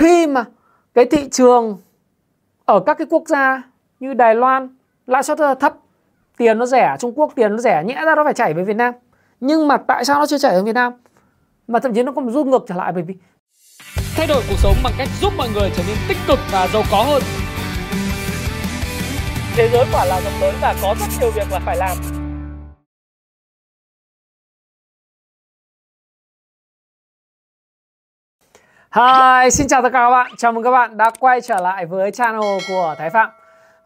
khi mà cái thị trường ở các cái quốc gia như Đài Loan lãi suất rất là thấp tiền nó rẻ Trung Quốc tiền nó rẻ nhẽ ra nó phải chảy về Việt Nam. Nhưng mà tại sao nó chưa chảy về Việt Nam? Mà thậm chí nó còn rút ngược trở lại bởi vì thay đổi cuộc sống bằng cách giúp mọi người trở nên tích cực và giàu có hơn. Thế giới quả là rộng lớn và có rất nhiều việc là phải làm Hi, xin chào tất cả các bạn. Chào mừng các bạn đã quay trở lại với channel của Thái Phạm.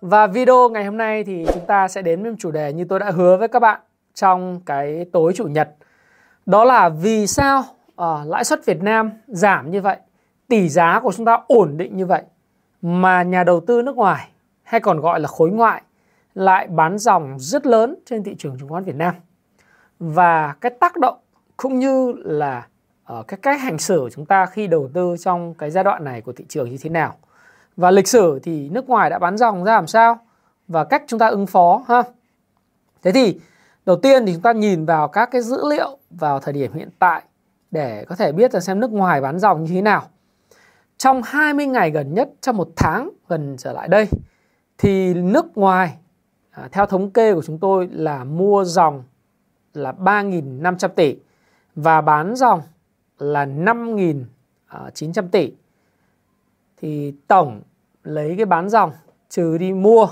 Và video ngày hôm nay thì chúng ta sẽ đến với chủ đề như tôi đã hứa với các bạn trong cái tối chủ nhật. Đó là vì sao uh, lãi suất Việt Nam giảm như vậy, tỷ giá của chúng ta ổn định như vậy mà nhà đầu tư nước ngoài hay còn gọi là khối ngoại lại bán dòng rất lớn trên thị trường chứng khoán Việt Nam. Và cái tác động cũng như là Ờ, cái cách hành xử của chúng ta khi đầu tư trong cái giai đoạn này của thị trường như thế nào? Và lịch sử thì nước ngoài đã bán dòng ra làm sao? Và cách chúng ta ứng phó ha? Thế thì đầu tiên thì chúng ta nhìn vào các cái dữ liệu vào thời điểm hiện tại để có thể biết là xem nước ngoài bán dòng như thế nào. Trong 20 ngày gần nhất trong một tháng gần trở lại đây thì nước ngoài à, theo thống kê của chúng tôi là mua dòng là 3.500 tỷ và bán dòng là 5.900 à, tỷ thì tổng lấy cái bán dòng trừ đi mua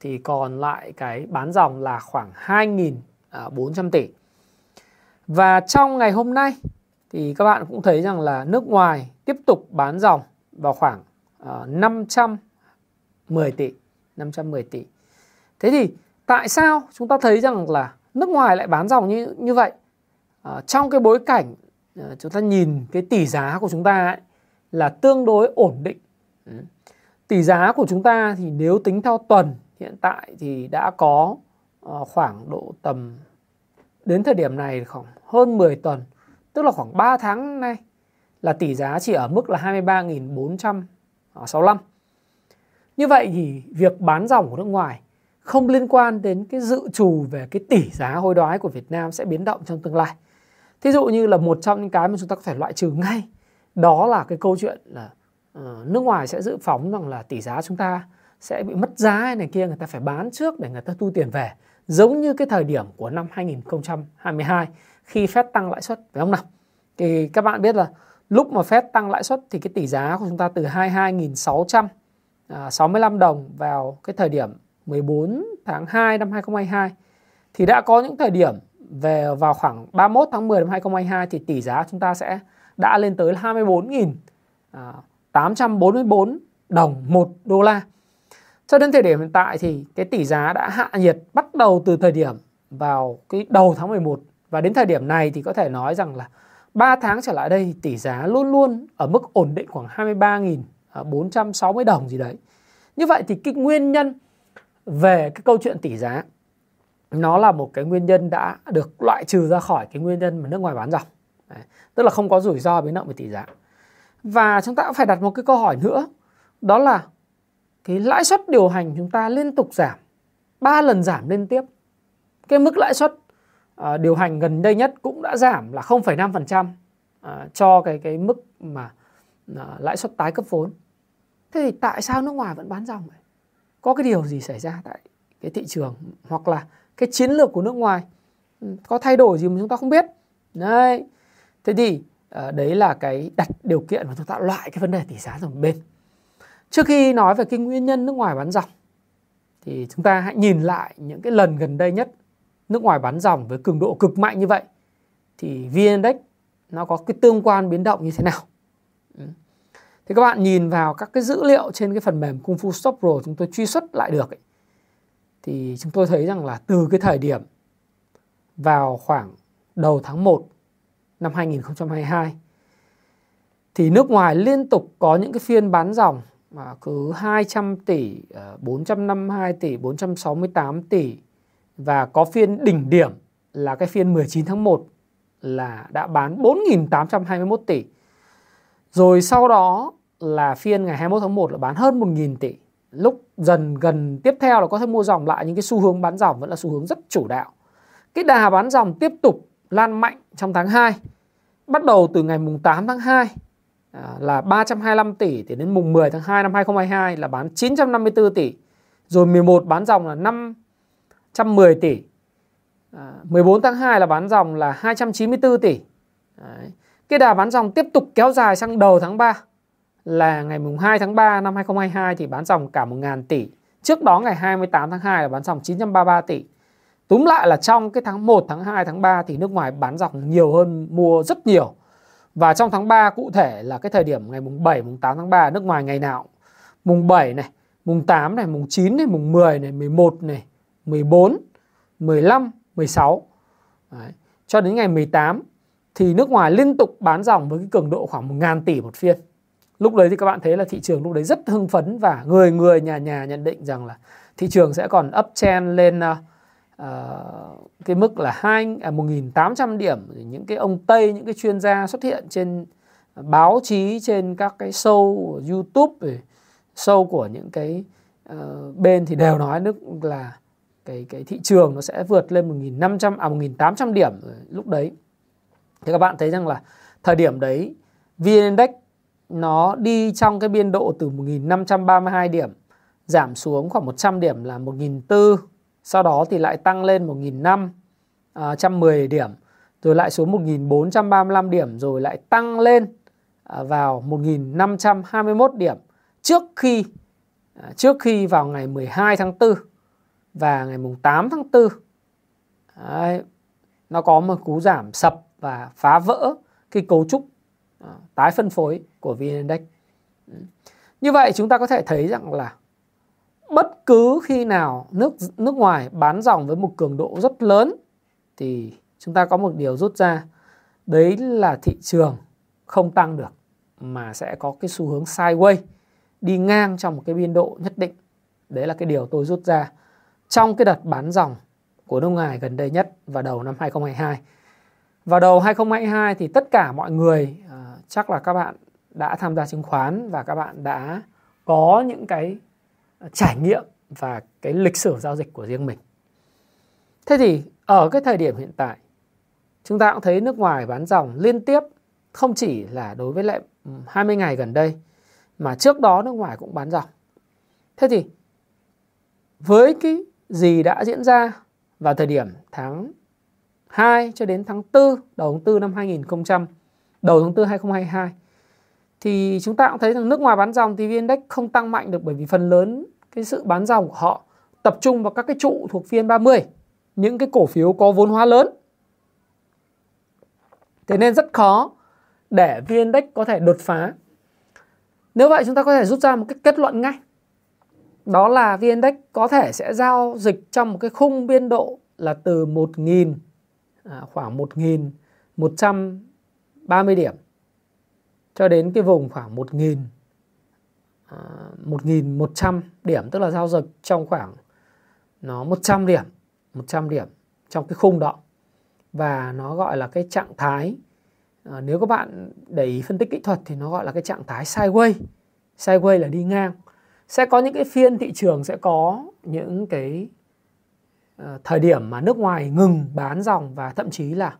thì còn lại cái bán dòng là khoảng 2.400 à, tỷ. Và trong ngày hôm nay thì các bạn cũng thấy rằng là nước ngoài tiếp tục bán dòng vào khoảng à, 510 tỷ, 510 tỷ. Thế thì tại sao chúng ta thấy rằng là nước ngoài lại bán dòng như như vậy? À, trong cái bối cảnh Ờ, chúng ta nhìn cái tỷ giá của chúng ta ấy, là tương đối ổn định. Ừ. tỷ giá của chúng ta thì nếu tính theo tuần hiện tại thì đã có ờ, khoảng độ tầm đến thời điểm này khoảng hơn 10 tuần tức là khoảng 3 tháng nay là tỷ giá chỉ ở mức là 23.465 như vậy thì việc bán dòng của nước ngoài không liên quan đến cái dự trù về cái tỷ giá hối đoái của Việt Nam sẽ biến động trong tương lai thí dụ như là một trong những cái mà chúng ta phải loại trừ ngay đó là cái câu chuyện là uh, nước ngoài sẽ dự phóng rằng là tỷ giá chúng ta sẽ bị mất giá hay này kia người ta phải bán trước để người ta thu tiền về. Giống như cái thời điểm của năm 2022 khi Fed tăng lãi suất phải không nào? Thì các bạn biết là lúc mà Fed tăng lãi suất thì cái tỷ giá của chúng ta từ 22.665 à, đồng vào cái thời điểm 14 tháng 2 năm 2022 thì đã có những thời điểm về vào khoảng 31 tháng 10 năm 2022 thì tỷ giá chúng ta sẽ đã lên tới 24.844 à, đồng 1 đô la. Cho đến thời điểm hiện tại thì cái tỷ giá đã hạ nhiệt bắt đầu từ thời điểm vào cái đầu tháng 11 và đến thời điểm này thì có thể nói rằng là 3 tháng trở lại đây tỷ giá luôn luôn ở mức ổn định khoảng 23.460 à, đồng gì đấy. Như vậy thì cái nguyên nhân về cái câu chuyện tỷ giá nó là một cái nguyên nhân đã được loại trừ ra khỏi cái nguyên nhân mà nước ngoài bán dòng. Đấy. tức là không có rủi ro biến động về tỷ giá. Và chúng ta cũng phải đặt một cái câu hỏi nữa. Đó là cái lãi suất điều hành chúng ta liên tục giảm ba lần giảm liên tiếp. Cái mức lãi suất uh, điều hành gần đây nhất cũng đã giảm là 0,5% uh, ờ, cho cái cái mức mà uh, lãi suất tái cấp vốn. Thế thì tại sao nước ngoài vẫn bán dòng vậy? Có cái điều gì xảy ra tại cái thị trường hoặc là cái chiến lược của nước ngoài ừ, có thay đổi gì mà chúng ta không biết. Đấy. Thế thì ờ, đấy là cái đặt điều kiện mà chúng ta loại cái vấn đề tỷ giá ra một bên. Trước khi nói về cái nguyên nhân nước ngoài bán dòng thì chúng ta hãy nhìn lại những cái lần gần đây nhất nước ngoài bán dòng với cường độ cực mạnh như vậy thì VN Index nó có cái tương quan biến động như thế nào. Ừ. Thì các bạn nhìn vào các cái dữ liệu trên cái phần mềm Kung Fu Stop Pro chúng tôi truy xuất lại được ấy, thì chúng tôi thấy rằng là từ cái thời điểm vào khoảng đầu tháng 1 năm 2022 thì nước ngoài liên tục có những cái phiên bán dòng mà cứ 200 tỷ, ờ, 452 tỷ, 468 tỷ và có phiên đỉnh điểm là cái phiên 19 tháng 1 là đã bán 4.821 tỷ. Rồi sau đó là phiên ngày 21 tháng 1 là bán hơn 1.000 tỷ lúc dần gần tiếp theo là có thể mua dòng lại những cái xu hướng bán dòng vẫn là xu hướng rất chủ đạo. Cái đà bán dòng tiếp tục lan mạnh trong tháng 2. Bắt đầu từ ngày mùng 8 tháng 2 à, là 325 tỷ thì đến mùng 10 tháng 2 năm 2022 là bán 954 tỷ. Rồi 11 bán dòng là 510 tỷ. À, 14 tháng 2 là bán dòng là 294 tỷ. Đấy. Cái đà bán dòng tiếp tục kéo dài sang đầu tháng 3 là ngày mùng 2 tháng 3 năm 2022 thì bán dòng cả 1.000 tỷ. Trước đó ngày 28 tháng 2 là bán dòng 933 tỷ. Túm lại là trong cái tháng 1, tháng 2, tháng 3 thì nước ngoài bán dòng nhiều hơn mua rất nhiều. Và trong tháng 3 cụ thể là cái thời điểm ngày mùng 7, mùng 8 tháng 3 nước ngoài ngày nào mùng 7 này, mùng 8 này, mùng 9 này, mùng 10 này, 11 này, 14, 15, 16. Đấy. Cho đến ngày 18 thì nước ngoài liên tục bán dòng với cái cường độ khoảng 1.000 tỷ một phiên. Lúc đấy thì các bạn thấy là thị trường lúc đấy rất hưng phấn và người người nhà nhà nhận định rằng là thị trường sẽ còn uptrend lên uh, cái mức là hai à, 1.800 điểm. Những cái ông Tây những cái chuyên gia xuất hiện trên báo chí trên các cái show YouTube show của những cái uh, bên thì đều nói nước là cái cái thị trường nó sẽ vượt lên 1.500 à 1.800 điểm lúc đấy. Thì các bạn thấy rằng là thời điểm đấy VN Index nó đi trong cái biên độ từ 1532 điểm giảm xuống khoảng 100 điểm là 1.400 sau đó thì lại tăng lên 1510 à, điểm rồi lại xuống 1435 điểm rồi lại tăng lên à, vào 1521 điểm. Trước khi à, trước khi vào ngày 12 tháng 4 và ngày mùng 8 tháng 4 Đấy, nó có một cú giảm sập và phá vỡ cái cấu trúc À, tái phân phối của VN Index. Ừ. Như vậy chúng ta có thể thấy rằng là bất cứ khi nào nước nước ngoài bán dòng với một cường độ rất lớn thì chúng ta có một điều rút ra đấy là thị trường không tăng được mà sẽ có cái xu hướng sideways đi ngang trong một cái biên độ nhất định. Đấy là cái điều tôi rút ra trong cái đợt bán dòng của nước ngoài gần đây nhất vào đầu năm 2022. Vào đầu 2022 thì tất cả mọi người uh, chắc là các bạn đã tham gia chứng khoán và các bạn đã có những cái ờ, trải nghiệm và cái lịch sử giao dịch của riêng mình. Thế thì ở cái thời điểm hiện tại chúng ta cũng thấy nước ngoài bán dòng liên tiếp không chỉ là đối với lại 20 ngày gần đây mà trước đó nước ngoài cũng bán dòng. Thế thì với cái gì đã diễn ra vào thời điểm tháng 2 cho đến tháng 4, đầu tháng 4 năm 2000, đầu tháng 4 2022 thì chúng ta cũng thấy rằng nước ngoài bán dòng thì VN Index không tăng mạnh được bởi vì phần lớn cái sự bán dòng của họ tập trung vào các cái trụ thuộc phiên 30, những cái cổ phiếu có vốn hóa lớn. Thế nên rất khó để VN Index có thể đột phá. Nếu vậy chúng ta có thể rút ra một cái kết luận ngay. Đó là VN Index có thể sẽ giao dịch trong một cái khung biên độ là từ 1.000 à, khoảng 30 điểm cho đến cái vùng khoảng 1.000 1.100 à, điểm tức là giao dịch trong khoảng nó 100 điểm 100 điểm trong cái khung đó. Và nó gọi là cái trạng thái à, nếu các bạn để ý phân tích kỹ thuật thì nó gọi là cái trạng thái sideways sideways là đi ngang. Sẽ có những cái phiên thị trường sẽ có những cái à, thời điểm mà nước ngoài ngừng bán dòng và thậm chí là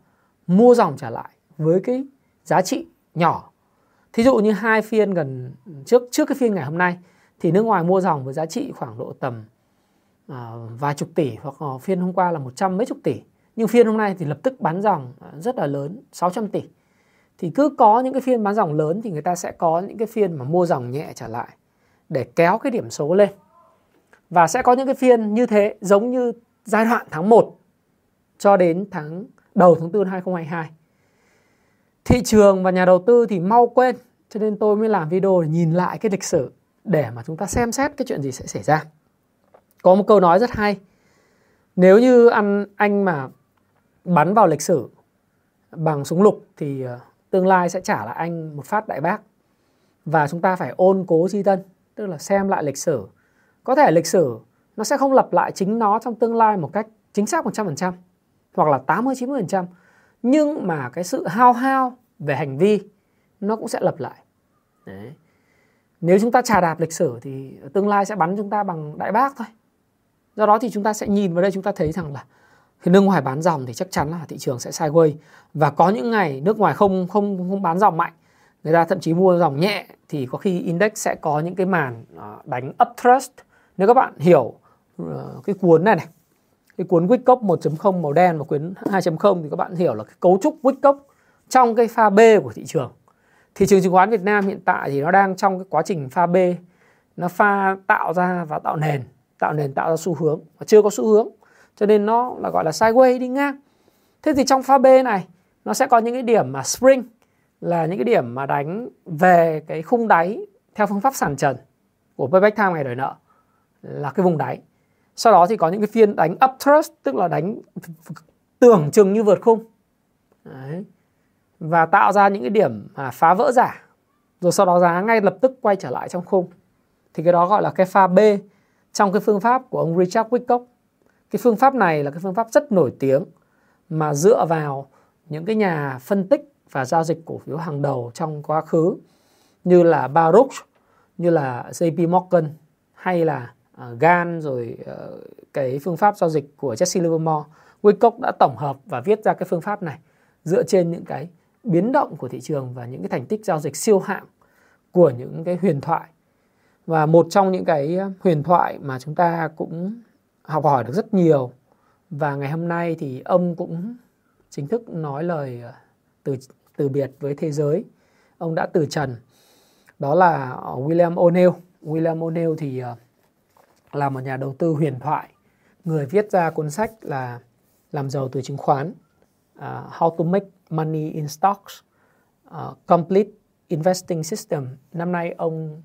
mua dòng trả lại với cái giá trị nhỏ. Thí dụ như hai phiên gần trước trước cái phiên ngày hôm nay thì nước ngoài mua dòng với giá trị khoảng độ tầm uh, vài chục tỷ hoặc uh, phiên hôm qua là một trăm mấy chục tỷ. Nhưng phiên hôm nay thì lập tức bán dòng rất là lớn 600 tỷ. Thì cứ có những cái phiên bán dòng lớn thì người ta sẽ có những cái phiên mà mua dòng nhẹ trở lại để kéo cái điểm số lên. Và sẽ có những cái phiên như thế giống như giai đoạn tháng 1 cho đến tháng đầu tháng 4 2022 thị trường và nhà đầu tư thì mau quên, cho nên tôi mới làm video để nhìn lại cái lịch sử để mà chúng ta xem xét cái chuyện gì sẽ xảy ra. Có một câu nói rất hay, nếu như anh anh mà bắn vào lịch sử bằng súng lục thì ờ, tương lai sẽ trả lại anh một phát đại bác. Và chúng ta phải ôn cố di tân tức là xem lại lịch sử. Có thể lịch sử nó sẽ không lặp lại chính nó trong tương lai một cách chính xác 100% hoặc là 80 90% nhưng mà cái sự hao hao về hành vi nó cũng sẽ lặp lại. Đấy. Nếu chúng ta trà đạp lịch sử thì tương lai sẽ bắn chúng ta bằng đại bác thôi. Do đó thì chúng ta sẽ nhìn vào đây, chúng ta thấy rằng là khi nước ngoài bán dòng thì chắc chắn là thị trường sẽ sideways và có những ngày nước ngoài không không không bán dòng mạnh, người ta thậm chí mua dòng nhẹ, thì có khi index sẽ có những cái màn ờ, đánh upthrust nếu các bạn hiểu ờ, cái cuốn này này cái cuốn Wickock 1.0 màu đen và cuốn 2.0 thì các bạn hiểu là cái cấu trúc Wickock trong cái pha B của thị trường. Thị trường chứng khoán Việt Nam hiện tại thì nó đang trong cái quá trình pha B, nó pha tạo ra và tạo nền tạo nền tạo ra xu hướng và chưa có xu hướng, cho nên nó là gọi là sideways đi ngang. Thế thì trong pha B này, nó sẽ có những cái điểm mà spring, là những cái điểm mà đánh về cái khung đáy theo phương pháp sàn trần của payback time ngày đòi nợ, là cái vùng đáy sau đó thì có những cái phiên đánh up thrust tức là đánh tưởng chừng như vượt khung. Đấy. và tạo ra những cái điểm à, phá vỡ giả. Rồi sau đó giá ngay lập tức quay trở lại trong khung. Thì cái đó gọi là cái pha B trong cái phương pháp của ông Richard Wyckoff cái phương pháp này là cái phương pháp rất nổi tiếng mà dựa vào những cái nhà phân tích và giao dịch cổ phiếu hàng đầu trong quá khứ như là Baruch, như là JP Morgan hay là uh, GAN rồi uh, cái phương pháp giao dịch của Jesse Livermore. Wyckoff đã tổng hợp và viết ra cái phương pháp này dựa trên những cái biến động của thị trường và những cái thành tích giao dịch siêu hạng của những cái huyền thoại. Và một trong những cái huyền thoại mà chúng ta cũng học hỏi được rất nhiều và ngày hôm nay thì ông cũng chính thức nói lời ờ, từ từ biệt với thế giới. Ông đã từ trần. Đó là William O'Neill. William O'Neill thì ờ, là một nhà đầu tư huyền thoại, người viết ra cuốn sách là làm giàu từ chứng khoán, uh, How to Make Money in Stocks, uh, Complete Investing System. Năm nay ông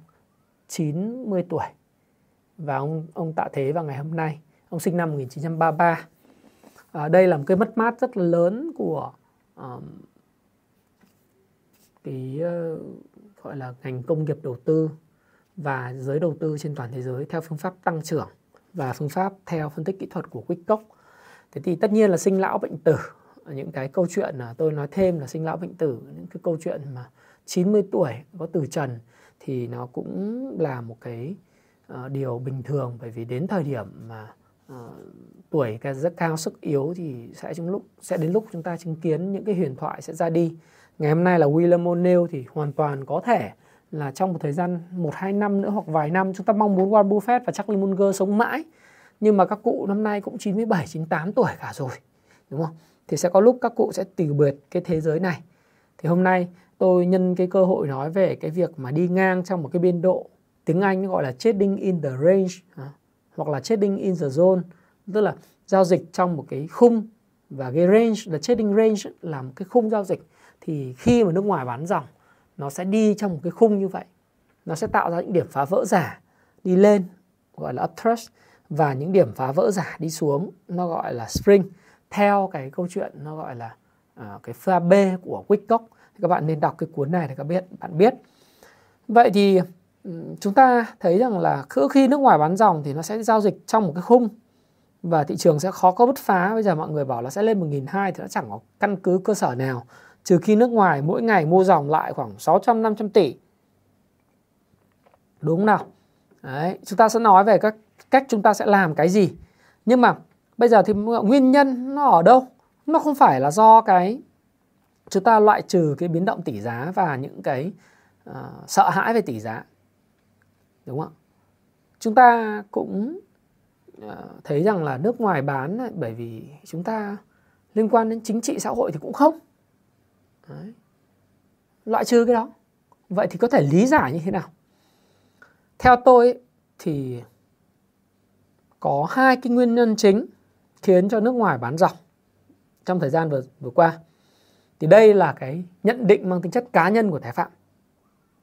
90 tuổi và ông ông tạ thế vào ngày hôm nay. Ông sinh năm 1933. À, đây là một cái mất mát rất là lớn của um, cái uh, gọi là ngành công nghiệp đầu tư và giới đầu tư trên toàn thế giới theo phương pháp tăng trưởng và phương pháp theo phân tích kỹ thuật của Wyckoff. Thế thì tất nhiên là sinh lão bệnh tử, những cái câu chuyện là tôi nói thêm là sinh lão bệnh tử, những cái câu chuyện mà 90 tuổi có từ trần thì nó cũng là một cái uh, điều bình thường. Bởi vì đến thời điểm mà uh, tuổi rất cao sức yếu thì sẽ trong lúc sẽ đến lúc chúng ta chứng kiến những cái huyền thoại sẽ ra đi. Ngày hôm nay là William O'Neill thì hoàn toàn có thể là trong một thời gian một, hai năm nữa hoặc vài năm, chúng ta mong muốn Warren Buffett và Charlie Munger sống mãi. Nhưng mà các cụ năm nay cũng 97 98 tuổi cả rồi, đúng không? Thì sẽ có lúc các cụ sẽ từ biệt cái thế giới này. Thì hôm nay tôi nhân cái cơ hội nói về cái việc mà đi ngang trong một cái biên độ tiếng Anh gọi là trading in the range hoặc là trading in the zone tức là giao dịch trong một cái khung. Và cái range, là trading range là một cái khung giao dịch. Thì khi mà nước ngoài bán dòng nó sẽ đi trong một cái khung như vậy. Nó sẽ tạo ra những điểm phá vỡ giả đi lên gọi là upthrust và những điểm phá vỡ giả đi xuống nó gọi là spring. Theo cái câu chuyện nó gọi là uh, cái pha B của Wickock thì các bạn nên đọc cái cuốn này để các biết bạn biết. Vậy thì chúng ta thấy rằng là khi nước ngoài bán dòng thì nó sẽ giao dịch trong một cái khung và thị trường sẽ khó có bứt phá. Bây giờ mọi người bảo là sẽ lên 1.200 thì nó chẳng có căn cứ cơ sở nào trừ khi nước ngoài mỗi ngày mua dòng lại khoảng 600 500 tỷ. Đúng nào? Đấy, chúng ta sẽ nói về các cách chúng ta sẽ làm cái gì. Nhưng mà bây giờ thì nguyên nhân nó ở đâu? Nó không phải là do cái chúng ta loại trừ cái biến động tỷ giá và những cái uh, sợ hãi về tỷ giá. Đúng không? Chúng ta cũng uh, thấy rằng là nước ngoài bán bởi vì chúng ta liên quan đến chính trị xã hội thì cũng không. Đấy. loại trừ cái đó. Vậy thì có thể lý giải như thế nào? Theo tôi thì có hai cái nguyên nhân chính khiến cho nước ngoài bán dòng trong thời gian vừa vừa qua. Thì đây là cái nhận định mang tính chất cá nhân của Thái Phạm.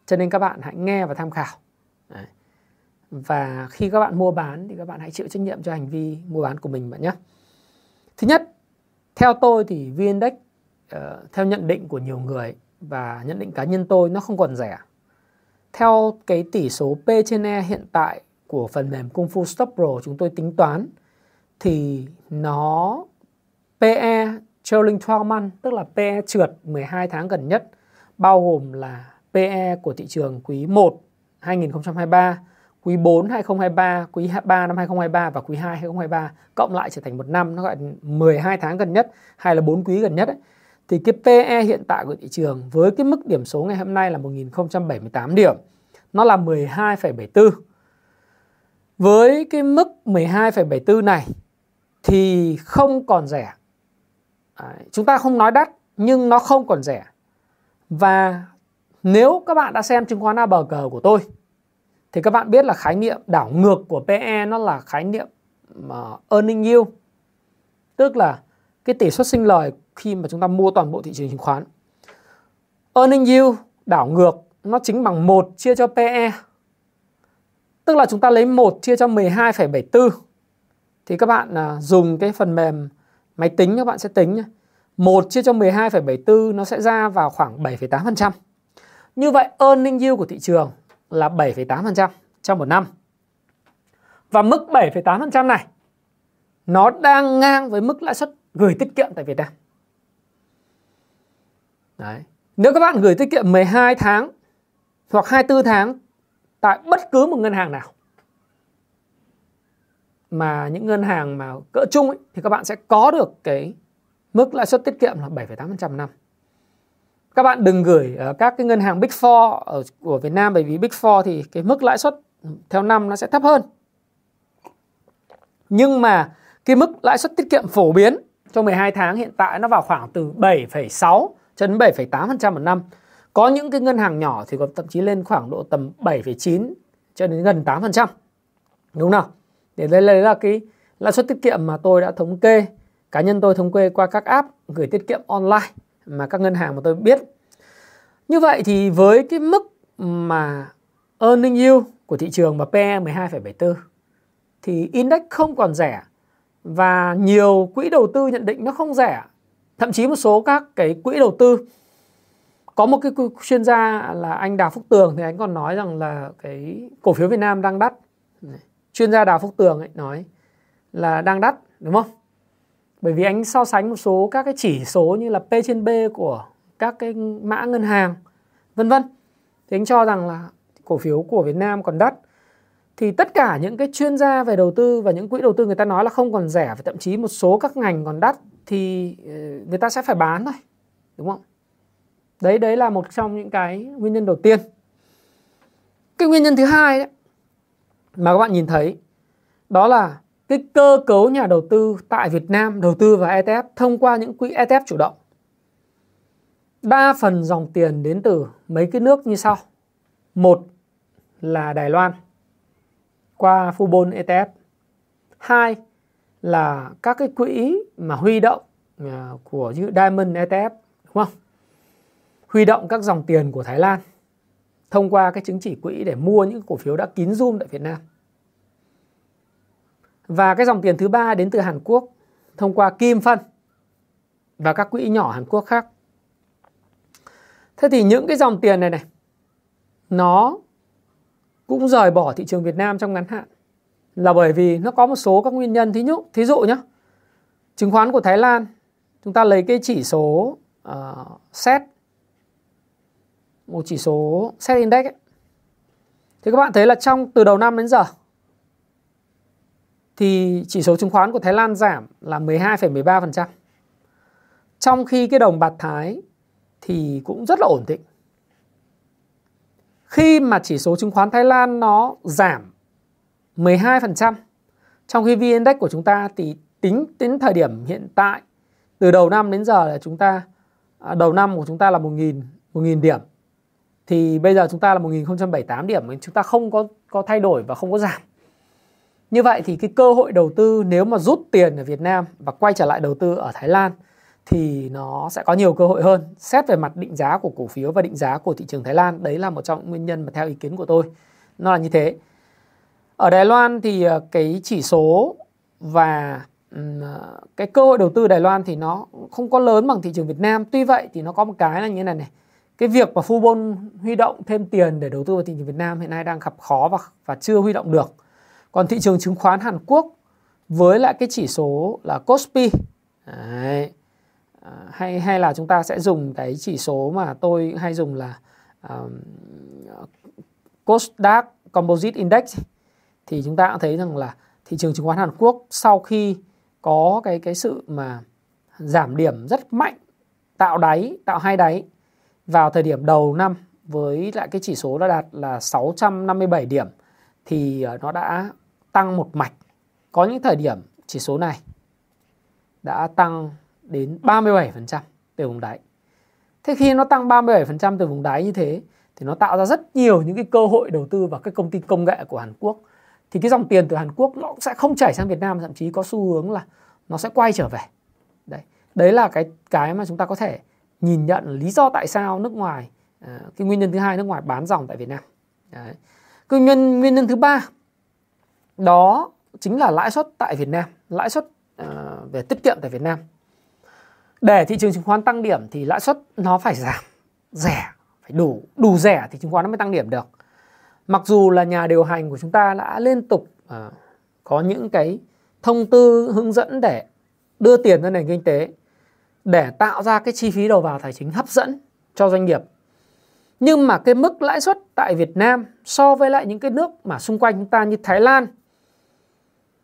Cho nên các bạn hãy nghe và tham khảo. Đấy. và khi các bạn mua bán thì các bạn hãy chịu trách nhiệm cho hành vi mua bán của mình bạn nhé. Thứ nhất, theo tôi thì VN-Index Ờ, theo nhận định của nhiều người và nhận định cá nhân tôi nó không còn rẻ. Theo cái tỷ số P trên E hiện tại của phần mềm Kung Fu Stop Pro chúng tôi tính toán thì nó PE trailing 12 month tức là PE trượt 12 tháng gần nhất bao gồm là PE của thị trường quý 1 2023, quý 4 2023, quý 3 năm 2023 và quý 2 2023 cộng lại trở thành một năm nó gọi 12 tháng gần nhất hay là 4 quý gần nhất ấy, thì cái PE hiện tại của thị trường với cái mức điểm số ngày hôm nay là 1078 điểm nó là 12,74 với cái mức 12,74 này thì không còn rẻ. Đấy, chúng ta không nói đắt nhưng nó không còn rẻ. Và nếu các bạn đã xem chứng khoán ABG của tôi thì các bạn biết là khái niệm đảo ngược của PE nó là khái niệm mà earning yield. Tức là cái tỷ suất sinh lời khi mà chúng ta mua toàn bộ thị trường chứng khoán. Earning yield đảo ngược nó chính bằng 1 chia cho PE. Tức là chúng ta lấy 1 chia cho 12,74 thì các bạn uh, dùng cái phần mềm máy tính các bạn sẽ tính nhé. 1 chia cho 12,74 nó sẽ ra vào khoảng 7,8%. Như vậy earning yield của thị trường là 7,8% trong một năm. Và mức 7,8% này nó đang ngang với mức lãi suất gửi tiết kiệm tại Việt Nam. Đấy. Nếu các bạn gửi tiết kiệm 12 tháng hoặc 24 tháng tại bất cứ một ngân hàng nào mà những ngân hàng mà cỡ chung ấy, thì các bạn sẽ có được cái mức lãi suất tiết kiệm là 7,8% năm. Các bạn đừng gửi ở các cái ngân hàng Big Four ở của Việt Nam bởi vì Big Four thì cái mức lãi suất theo năm nó sẽ thấp hơn. Nhưng mà cái mức lãi suất tiết kiệm phổ biến trong 12 tháng hiện tại nó vào khoảng từ 7,6 cho đến 7,8% một năm. Có những cái ngân hàng nhỏ thì còn thậm chí lên khoảng độ tầm 7,9 cho đến gần 8%. Đúng không? Để đây là cái lãi suất tiết kiệm mà tôi đã thống kê, cá nhân tôi thống kê qua các app gửi tiết kiệm online mà các ngân hàng mà tôi biết. Như vậy thì với cái mức mà earning yield của thị trường mà PE 12,74 thì index không còn rẻ và nhiều quỹ đầu tư nhận định nó không rẻ. Thậm chí một số các cái quỹ đầu tư có một cái chuyên gia là anh Đào Phúc Tường thì anh còn nói rằng là cái cổ phiếu Việt Nam đang đắt. Chuyên gia Đào Phúc Tường ấy nói là đang đắt, đúng không? Bởi vì anh so sánh một số các cái chỉ số như là P trên B của các cái mã ngân hàng, vân vân. Thì anh cho rằng là cổ phiếu của Việt Nam còn đắt thì tất cả những cái chuyên gia về đầu tư và những quỹ đầu tư người ta nói là không còn rẻ và thậm chí một số các ngành còn đắt thì ờ, người ta sẽ phải bán thôi, đúng không? Đấy đấy là một trong những cái nguyên nhân đầu tiên. Cái nguyên nhân thứ hai đấy mà các bạn nhìn thấy, đó là cái cơ cấu nhà đầu tư tại Việt Nam đầu tư vào ETF thông qua những quỹ ETF chủ động. Đa phần dòng tiền đến từ mấy cái nước như sau. Một là Đài Loan qua Fubon ETF. Hai là các cái quỹ mà huy động à, của như Diamond ETF đúng không? Huy động các dòng tiền của Thái Lan thông qua cái chứng chỉ quỹ để mua những cổ phiếu đã kín zoom tại Việt Nam. Và cái dòng tiền thứ ba đến từ Hàn Quốc thông qua Kim Phân và các quỹ nhỏ Hàn Quốc khác. Thế thì những cái dòng tiền này này, nó cũng rời bỏ thị trường Việt Nam trong ngắn hạn là bởi vì nó có một số các nguyên nhân thí dụ thí dụ nhé chứng khoán của Thái Lan chúng ta lấy cái chỉ số ờ, uh, set một chỉ số set index ấy. thì các bạn thấy là trong từ đầu năm đến giờ thì chỉ số chứng khoán của Thái Lan giảm là 12,13%. Trong khi cái đồng bạc Thái thì cũng rất là ổn định khi mà chỉ số chứng khoán Thái Lan nó giảm 12% trong khi VN Index của chúng ta thì tính đến thời điểm hiện tại, từ đầu năm đến giờ là chúng ta à, đầu năm của chúng ta là 1.000 1.000 điểm thì bây giờ chúng ta là 1078 điểm chúng ta không có có thay đổi và không có giảm. Như vậy thì cái cơ hội đầu tư nếu mà rút tiền ở Việt Nam và quay trở lại đầu tư ở Thái Lan thì nó sẽ có nhiều cơ hội hơn. Xét về mặt định giá của cổ phiếu và định giá của thị trường Thái Lan đấy là một trong những nguyên nhân mà theo ý kiến của tôi. Nó là như thế. Ở Đài Loan thì ờ, cái chỉ số và ờ, cái cơ hội đầu tư Đài Loan thì nó không có lớn bằng thị trường Việt Nam. Tuy vậy thì nó có một cái là như thế này này. Cái việc mà Fubon huy động thêm tiền để đầu tư vào thị trường Việt Nam hiện nay đang gặp khó và và chưa huy động được. Còn thị trường chứng khoán Hàn Quốc với lại cái chỉ số là Kospi. Đấy, Ờ, hay hay là chúng ta sẽ dùng cái chỉ số mà tôi hay dùng là um, Kosdaq Composite Index thì chúng ta cũng thấy rằng là thị trường chứng khoán Hàn Quốc sau khi có cái cái sự mà giảm điểm rất mạnh tạo đáy, tạo hai đáy vào thời điểm đầu năm với lại cái chỉ số đã đạt là 657 điểm thì ờ, nó đã tăng một mạch. Có những thời điểm chỉ số này đã tăng đến 37% từ vùng đáy. Thế khi nó tăng 37% từ vùng đáy như thế thì nó tạo ra rất nhiều những cái cơ hội đầu tư vào các công ty công nghệ của Hàn Quốc. Thì cái dòng tiền từ Hàn Quốc nó sẽ không chảy sang Việt Nam, thậm chí có xu hướng là nó sẽ quay trở về. Đấy, đấy là cái cái mà chúng ta có thể nhìn nhận lý do tại sao nước ngoài ờ, cái nguyên nhân thứ hai nước ngoài bán dòng tại Việt Nam. Đấy. Cái nguyên nhân nguyên nhân thứ ba đó chính là lãi suất tại Việt Nam, lãi suất uh, về tiết kiệm tại Việt Nam. Để thị trường chứng khoán tăng điểm thì lãi suất nó phải giảm, rẻ, phải đủ đủ rẻ thì chứng khoán nó mới tăng điểm được. Mặc dù là nhà điều hành của chúng ta đã liên tục uh, có những cái thông tư hướng dẫn để đưa tiền ra nền kinh tế để tạo ra cái chi phí đầu vào tài chính hấp dẫn cho doanh nghiệp. Nhưng mà cái mức lãi suất tại Việt Nam so với lại những cái nước mà xung quanh chúng ta như Thái Lan,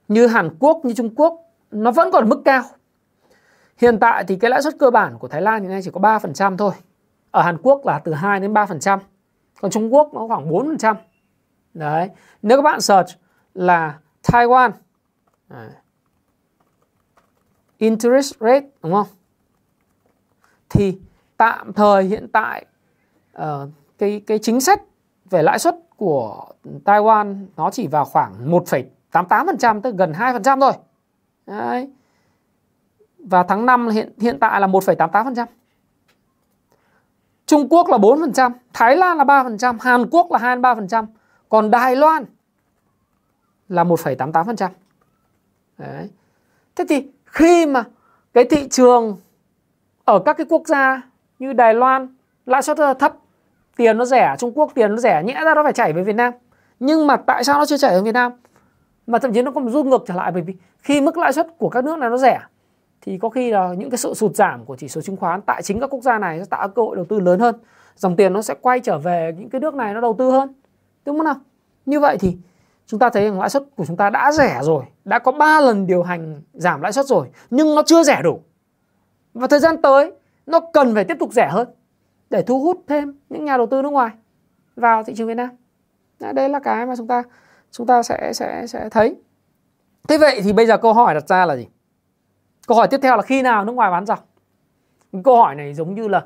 như Hàn Quốc, như Trung Quốc nó vẫn còn mức cao. Hiện tại thì cái lãi suất cơ bản của Thái Lan hiện nay chỉ có 3% thôi. Ở Hàn Quốc là từ 2 đến 3%. Còn Trung Quốc nó khoảng 4%. Đấy. Nếu các bạn search là Taiwan Đấy. interest rate đúng không? Thì tạm thời hiện tại uh, cái cái chính sách về lãi suất của Taiwan nó chỉ vào khoảng 1,88% tức gần 2% thôi. Đấy. Và tháng 5 hiện hiện tại là 1,88%. Trung Quốc là 4%, Thái Lan là 3%, Hàn Quốc là 23%, còn Đài Loan là 1,88%. Đấy. Thế thì khi mà cái thị trường ở các cái quốc gia như Đài Loan lãi suất rất là thấp, tiền nó rẻ, Trung Quốc tiền nó rẻ, nhẽ ra nó phải chảy về Việt Nam. Nhưng mà tại sao nó chưa chảy về Việt Nam? Mà thậm chí nó còn rút ngược trở lại bởi vì khi mức lãi suất của các nước này nó rẻ thì có khi là những cái sự sụt giảm của chỉ số chứng khoán tại chính các quốc gia này sẽ tạo cơ hội đầu tư lớn hơn. Dòng tiền nó sẽ quay trở về những cái nước này nó đầu tư hơn. Đúng không nào? Như vậy thì chúng ta thấy rằng lãi suất của chúng ta đã rẻ rồi, đã có 3 lần điều hành giảm lãi suất rồi, nhưng nó chưa rẻ đủ. Và thời gian tới nó cần phải tiếp tục rẻ hơn để thu hút thêm những nhà đầu tư nước ngoài vào thị trường Việt Nam. Đây là cái mà chúng ta chúng ta sẽ sẽ sẽ thấy. Thế vậy thì bây giờ câu hỏi đặt ra là gì? Câu hỏi tiếp theo là khi nào nước ngoài bán dọc? Câu hỏi này giống như là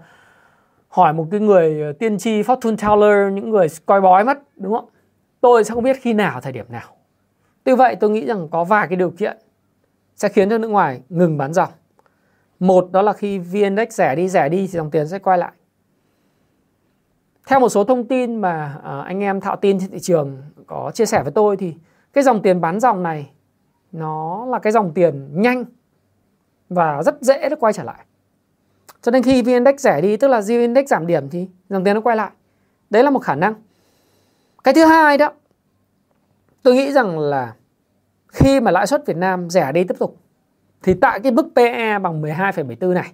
hỏi một cái người tiên tri fortune teller, những người coi bói mất, đúng không? Tôi sẽ không biết khi nào, thời điểm nào. Tuy vậy tôi nghĩ rằng có vài cái điều kiện sẽ khiến cho nước ngoài ngừng bán dòng. Một đó là khi VN-Index rẻ đi rẻ đi thì dòng tiền sẽ quay lại. Theo một số thông tin mà à, anh em thạo tin trên thị trường có chia sẻ với tôi thì cái dòng tiền bán dòng này nó là cái dòng tiền nhanh và rất dễ nó quay trở lại. Cho nên khi VN Index rẻ đi tức là VN Index giảm điểm thì dòng tiền nó quay lại. Đấy là một khả năng. Cái thứ hai đó tôi nghĩ rằng là khi mà lãi suất Việt Nam rẻ đi tiếp tục thì tại cái mức PE bằng 12,74 này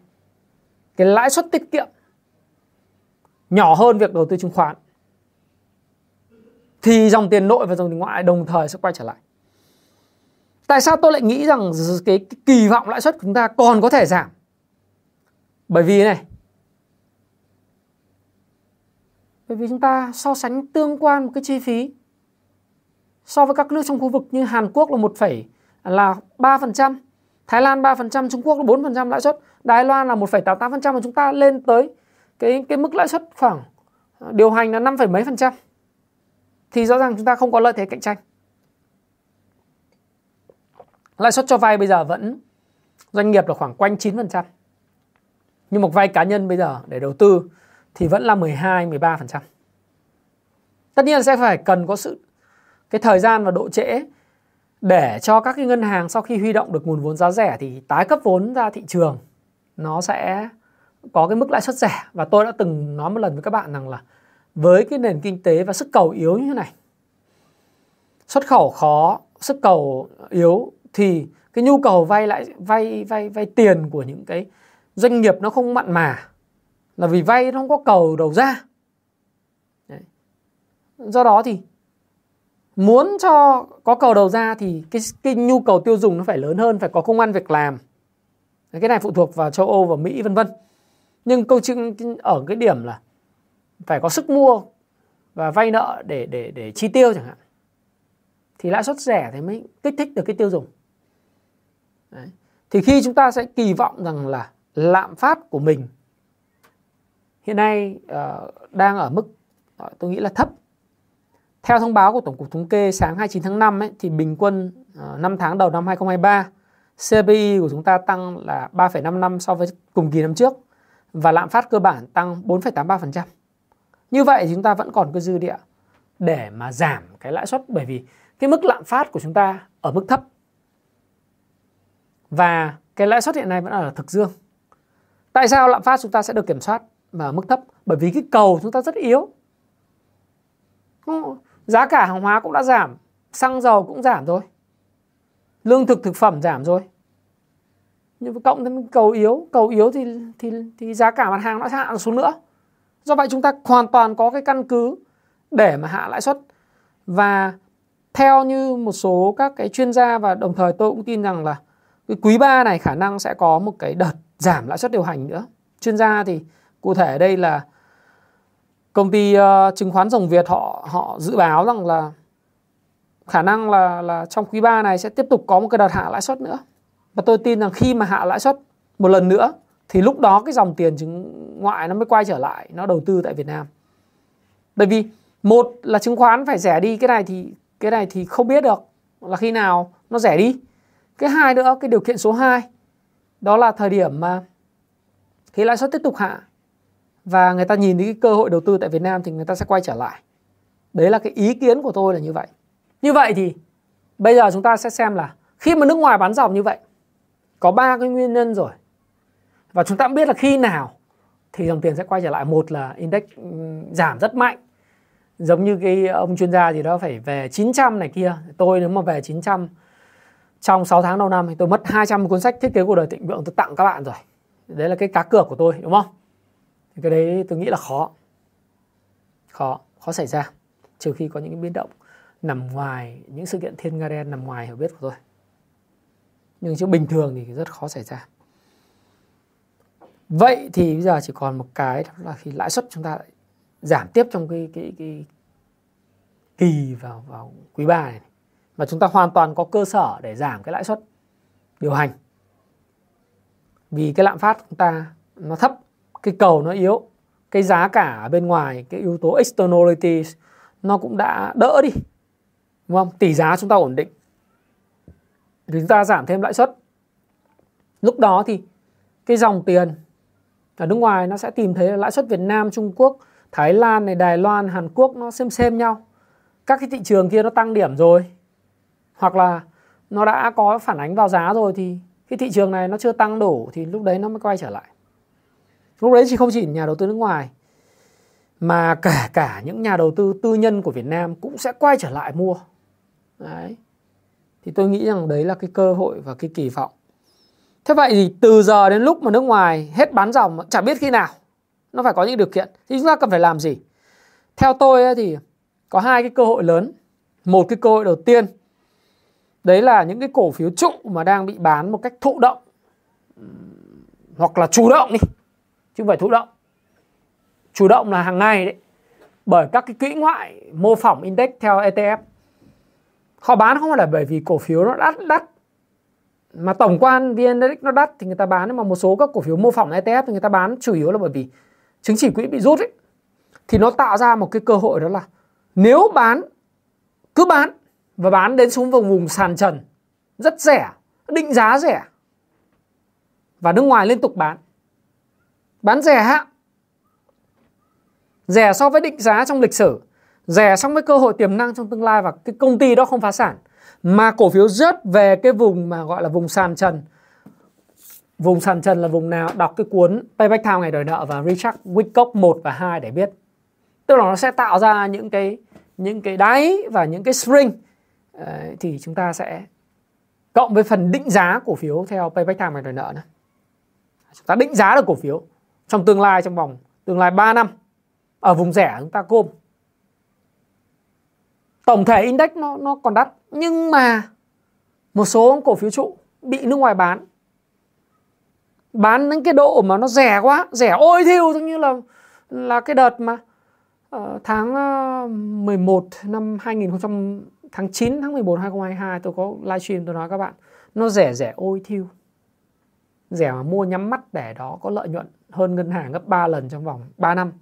cái lãi suất tiết kiệm nhỏ hơn việc đầu tư chứng khoán thì dòng tiền nội và dòng tiền ngoại đồng thời sẽ quay trở lại. Tại sao tôi lại nghĩ rằng cái, cái kỳ vọng lãi suất của chúng ta còn có thể giảm? Bởi vì này, bởi vì chúng ta so sánh tương quan một cái chi phí so với các nước trong khu vực như Hàn Quốc là một phẩy là 3%, Thái Lan 3%, Trung Quốc là 4% lãi suất, Đài Loan là 1,88% và chúng ta lên tới cái cái mức lãi suất khoảng ờ, điều hành là 5, mấy phần trăm thì rõ ràng chúng ta không có lợi thế cạnh tranh. Lãi suất cho vay bây giờ vẫn doanh nghiệp là khoảng quanh 9%. Nhưng một vay cá nhân bây giờ để đầu tư thì vẫn là 12, 13%. Tất nhiên sẽ phải cần có sự cái thời gian và độ trễ để cho các cái ngân hàng sau khi huy động được nguồn vốn giá rẻ thì tái cấp vốn ra thị trường nó sẽ có cái mức lãi suất rẻ và tôi đã từng nói một lần với các bạn rằng là với cái nền kinh tế và sức cầu yếu như thế này xuất khẩu khó sức cầu yếu thì cái nhu cầu vay lại vay vay vay tiền của những cái doanh nghiệp nó không mặn mà. Là vì vay nó không có cầu đầu ra. Đấy. do đó thì muốn cho có cầu đầu ra thì cái, cái nhu cầu tiêu dùng nó phải lớn hơn phải có công ăn việc làm. Cái này phụ thuộc vào châu Âu và Mỹ vân vân. Nhưng câu chuyện ở cái điểm là phải có sức mua và vay nợ để để để chi tiêu chẳng hạn. Thì lãi suất rẻ thì mới kích thích được cái tiêu dùng. Đấy. thì khi chúng ta sẽ kỳ vọng rằng là lạm phát của mình hiện nay uh, đang ở mức uh, tôi nghĩ là thấp theo thông báo của Tổng cục Thống kê sáng 29 tháng 5 ấy, thì bình quân ờ, uh, 5 tháng đầu năm 2023 CPI của chúng ta tăng là 3,5 năm so với cùng kỳ năm trước và lạm phát cơ bản tăng 4,83%. Như vậy chúng ta vẫn còn cái dư địa để mà giảm cái lãi suất bởi vì cái mức lạm phát của chúng ta ở mức thấp. Và cái lãi suất hiện nay vẫn ở thực dương. Tại sao lạm phát chúng ta sẽ được kiểm soát mà ở mức thấp? Bởi vì cái cầu chúng ta rất yếu. Giá cả hàng hóa cũng đã giảm, xăng dầu cũng giảm rồi. Lương thực thực phẩm giảm rồi. Nhưng cộng thêm cầu yếu, cầu yếu thì thì thì giá cả mặt hàng nó sẽ hạ xuống nữa. Do vậy chúng ta hoàn toàn có cái căn cứ để mà hạ lãi suất và theo như một số các cái chuyên gia và đồng thời tôi cũng tin rằng là cái quý 3 này khả năng sẽ có một cái đợt giảm lãi suất điều hành nữa. Chuyên gia thì cụ thể ở đây là công ty uh, chứng khoán Rồng Việt họ họ dự báo rằng là khả năng là là trong quý 3 này sẽ tiếp tục có một cái đợt hạ lãi suất nữa. Và tôi tin rằng khi mà hạ lãi suất một lần nữa thì lúc đó cái dòng tiền chứng ngoại nó mới quay trở lại nó đầu tư tại Việt Nam. Bởi vì một là chứng khoán phải rẻ đi cái này thì cái này thì không biết được là khi nào nó rẻ đi. Cái hai nữa, cái điều kiện số 2 đó là thời điểm mà khi lãi suất tiếp tục hạ và người ta nhìn thấy cái cơ hội đầu tư tại Việt Nam thì người ta sẽ quay trở lại. Đấy là cái ý kiến của tôi là như vậy. Như vậy thì bây giờ chúng ta sẽ xem là khi mà nước ngoài bán dòng như vậy, có ba cái nguyên nhân rồi. Và chúng ta cũng biết là khi nào thì dòng tiền sẽ quay trở lại. Một là index giảm rất mạnh. Giống như cái ông chuyên gia gì đó phải về 900 này kia. Tôi nếu mà về 900 trong 6 tháng đầu năm thì tôi mất 200 cuốn sách thiết kế cuộc đời thịnh vượng tôi tặng các bạn rồi. Đấy là cái cá cược của tôi đúng không? Thì cái đấy tôi nghĩ là khó. Khó, khó xảy ra. Trừ khi có những cái biến động nằm ngoài những sự kiện thiên nga đen nằm ngoài hiểu biết của tôi. Nhưng chứ bình thường thì rất khó xảy ra. Vậy thì bây giờ chỉ còn một cái đó là khi lãi suất chúng ta lại giảm tiếp trong cái cái cái kỳ vào vào quý 3 này mà chúng ta hoàn toàn có cơ sở để giảm cái lãi suất điều hành. Vì cái lạm phát của chúng ta nó thấp, cái cầu nó yếu, cái giá cả ở bên ngoài, cái yếu tố externalities nó cũng đã đỡ đi. Đúng không? Tỷ giá chúng ta ổn định. Thì chúng ta giảm thêm lãi suất. Lúc đó thì cái dòng tiền ở nước ngoài nó sẽ tìm thấy lãi suất Việt Nam, Trung Quốc, Thái Lan này, Đài Loan, Hàn Quốc nó xem xem nhau. Các cái thị trường kia nó tăng điểm rồi. Hoặc là nó đã có phản ánh vào giá rồi thì cái thị trường này nó chưa tăng đủ thì lúc đấy nó mới quay trở lại. Lúc đấy thì không chỉ nhà đầu tư nước ngoài, mà cả cả những nhà đầu tư tư nhân của Việt Nam cũng sẽ quay trở lại mua. Đấy. Thì tôi nghĩ rằng đấy là cái cơ hội và cái kỳ vọng Thế vậy thì từ giờ đến lúc mà nước ngoài hết bán dòng, chả biết khi nào nó phải có những điều kiện thì chúng ta cần phải làm gì? Theo tôi thì có hai cái cơ hội lớn. Một cái cơ hội đầu tiên đấy là những cái cổ phiếu trụ mà đang bị bán một cách thụ động. Hoặc là chủ động đi, chứ không phải thụ động. Chủ động là hàng ngày đấy. Bởi các cái quỹ ngoại mô phỏng index theo ETF. Họ bán không phải là bởi vì cổ phiếu nó đắt đắt. Mà tổng quan VN Index nó đắt thì người ta bán, nhưng mà một số các cổ phiếu mô phỏng ETF thì người ta bán chủ yếu là bởi vì chứng chỉ quỹ bị rút ấy. Thì nó tạo ra một cái cơ hội đó là nếu bán, cứ bán và bán đến xuống vùng vùng sàn trần. Rất rẻ, định giá rẻ. Và nước ngoài liên tục bán. Bán rẻ hạ rẻ so với định giá trong lịch sử. Rẻ so với cơ hội tiềm năng trong tương lai và cái công ty đó không phá sản. Mà cổ phiếu rớt về cái vùng mà gọi là vùng sàn trần. Vùng sàn trần là vùng nào? Đọc cái cuốn Payback Time ngày đòi nợ và Richard Wyckoff 1 và 2 để biết. Tức là nó sẽ tạo ra những cái những cái đáy và những cái spring Ờ, thì chúng ta sẽ cộng với phần định giá cổ phiếu theo Payback Time ngày đòi nợ nữa chúng ta định giá được cổ phiếu trong tương lai trong vòng tương lai 3 năm ở vùng rẻ chúng ta gom. tổng thể index nó nó còn đắt nhưng mà một số cổ phiếu trụ bị nước ngoài bán bán đến cái độ mà nó rẻ quá rẻ ôi thiêu giống như là là cái đợt mà uh, tháng ờ, 11 năm 2000 tháng 9 tháng 11 2022 tôi có livestream tôi nói các bạn, nó rẻ rẻ ôi thiêu. Rẻ mà mua nhắm mắt để đó có lợi nhuận hơn ngân hàng gấp 3 lần trong vòng 3 năm.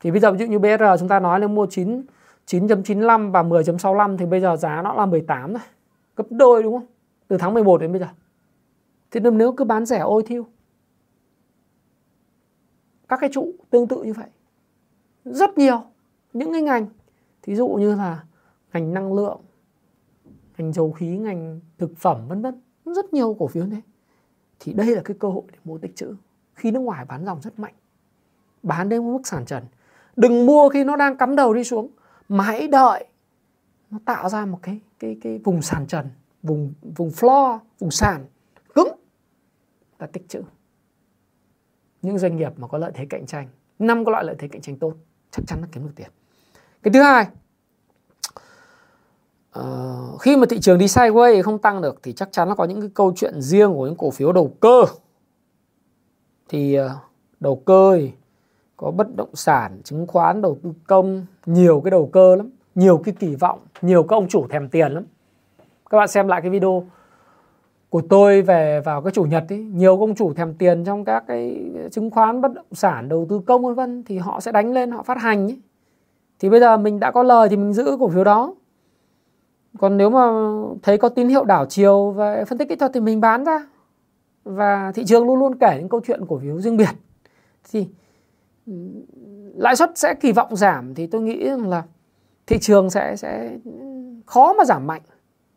Thì bây giờ ví dụ như BR chúng ta nói là mua 9 9.95 và 10.65 thì bây giờ giá nó là 18 rồi gấp đôi đúng không? Từ tháng 11 đến bây giờ. Thì nếu cứ bán rẻ ôi thiêu. Các cái trụ tương tự như vậy. Rất nhiều. Những cái ngành. Thí dụ như là ngành năng lượng, ngành dầu khí, ngành thực phẩm, vân vân. Rất nhiều cổ phiếu này thì đây là cái cơ hội để mua tích trữ. Khi nước ngoài bán dòng rất mạnh, bán đến mức sàn trần. Đừng mua khi nó đang cắm đầu đi xuống. Mà hãy đợi, nó tạo ra một cái cái cái vùng sàn trần, vùng vùng floor, vùng sàn. Cứng là tích trữ. Những doanh nghiệp mà có lợi thế cạnh tranh, năm có loại lợi thế cạnh tranh tốt, chắc chắn nó kiếm được tiền. Cái thứ hai uh, khi mà thị trường đi sideways không tăng được thì chắc chắn nó có những cái câu chuyện riêng của những cổ phiếu đầu cơ. Thì uh, đầu cơ thì có bất động sản chứng khoán đầu tư công nhiều cái đầu cơ lắm nhiều cái kỳ vọng nhiều các ông chủ thèm tiền lắm. Các bạn xem lại cái video của tôi về vào cái chủ nhật ấy nhiều công chủ thèm tiền trong các cái chứng khoán bất động sản đầu tư công vân vân thì họ sẽ đánh lên họ phát hành ấy. thì bây giờ mình đã có lời thì mình giữ cổ phiếu đó còn nếu mà thấy có tín hiệu đảo chiều và phân tích kỹ thuật thì mình bán ra. Và thị trường luôn luôn kể những câu chuyện cổ phiếu riêng biệt. Thì lãi suất sẽ kỳ vọng giảm thì tôi nghĩ rằng là thị trường sẽ sẽ khó mà giảm mạnh.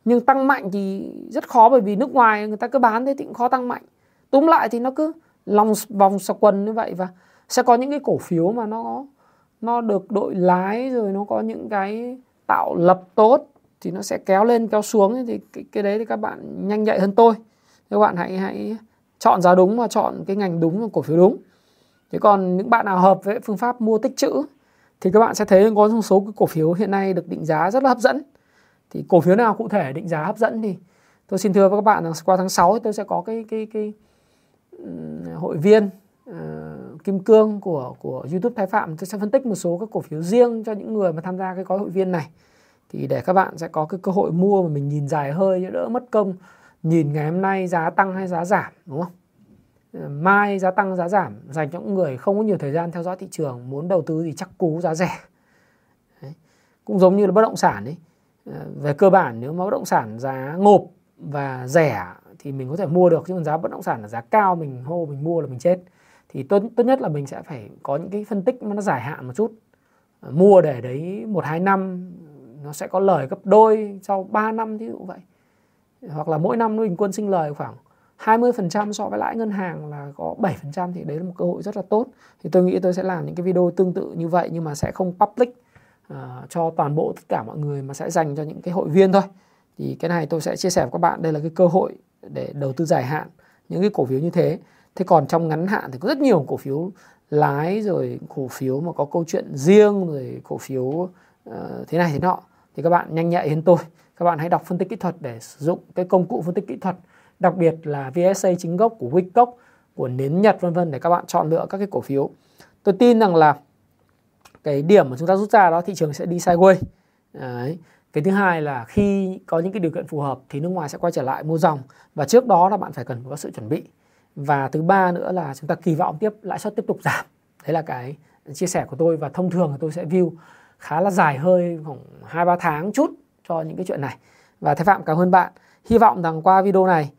Nhưng tăng mạnh thì rất khó bởi vì nước ngoài người ta cứ bán thế thì cũng khó tăng mạnh. Túm lại thì nó cứ lòng vòng sọc quần như vậy và sẽ có những cái cổ phiếu mà nó nó được đội lái rồi nó có những cái tạo lập tốt thì nó sẽ kéo lên kéo xuống thì cái, cái đấy thì các bạn nhanh nhạy hơn tôi. Các bạn hãy hãy chọn giá đúng và chọn cái ngành đúng và cổ phiếu đúng. Thế còn những bạn nào hợp với phương pháp mua tích trữ thì các bạn sẽ thấy có một số cái cổ phiếu hiện nay được định giá rất là hấp dẫn. Thì cổ phiếu nào cụ thể định giá hấp dẫn thì tôi xin thưa với các bạn là qua tháng 6 tôi sẽ có cái cái cái hội viên uh, kim cương của của YouTube Thái Phạm. Tôi sẽ phân tích một số các cổ phiếu riêng cho những người mà tham gia cái gói hội viên này thì để các bạn sẽ có cái cơ hội mua mà mình nhìn dài hơi đỡ mất công, nhìn ngày hôm nay giá tăng hay giá giảm, đúng không? Ờ, mai giá tăng, giá giảm, dành cho những người không có nhiều thời gian theo dõi thị trường, muốn đầu tư thì chắc cú giá rẻ. Đấy. cũng giống như là bất động sản ấy. Ờ, về cơ bản nếu mà bất động sản giá ngộp và rẻ thì mình có thể mua được, chứ còn giá bất động sản là giá cao, mình hô mình mua là mình chết. Thì tốt tốt nhất là mình sẽ phải có những cái phân tích mà nó dài hạn một chút. Ờ, mua để đấy một hai năm nó sẽ có lời gấp đôi sau 3 năm ví dụ vậy. Hoặc là mỗi năm nó bình quân sinh lời khoảng 20% so với lãi ngân hàng là có 7% thì đấy là một cơ hội rất là tốt. Thì tôi nghĩ tôi sẽ làm những cái video tương tự như vậy nhưng mà sẽ không public uh, cho toàn bộ tất cả mọi người mà sẽ dành cho những cái hội viên thôi. Thì cái này tôi sẽ chia sẻ với các bạn. Đây là cái cơ hội để đầu tư dài hạn những cái cổ phiếu như thế. Thế còn trong ngắn hạn thì có rất nhiều cổ phiếu lái rồi cổ phiếu mà có câu chuyện riêng rồi cổ phiếu uh, thế này thế nọ thì các bạn nhanh nhạy hơn tôi. Các bạn hãy đọc phân tích kỹ thuật để sử dụng cái công cụ phân tích kỹ thuật, đặc biệt là VSA chính gốc của Wickock của nến Nhật, vân vân để các bạn chọn lựa các cái cổ phiếu. Tôi tin rằng là cái điểm mà chúng ta rút ra đó, thị trường sẽ đi sideways. Đấy. cái thứ hai là khi có những cái điều kiện phù hợp thì nước ngoài sẽ quay trở lại mua dòng. Và trước đó là bạn phải cần có sự chuẩn bị. Và thứ ba nữa là chúng ta kỳ vọng tiếp, lãi suất tiếp tục giảm. Đấy là cái chia sẻ của tôi và thông thường tôi sẽ view khá là dài hơi khoảng hai ba tháng chút cho những cái chuyện này. Và thái phạm cảm ơn bạn. Hy vọng rằng qua video này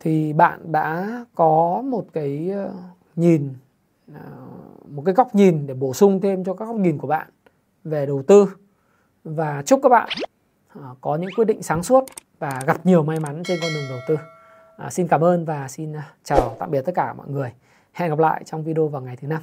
thì bạn đã có một cái ờ, nhìn ờ, một cái góc nhìn để bổ sung thêm cho các góc nhìn của bạn về đầu tư. Và chúc các bạn ờ, có những quyết định sáng suốt và gặp nhiều may mắn trên con đường đầu tư. À, xin cảm ơn và xin chào tạm biệt tất cả mọi người. Hẹn gặp lại trong video vào ngày thứ năm.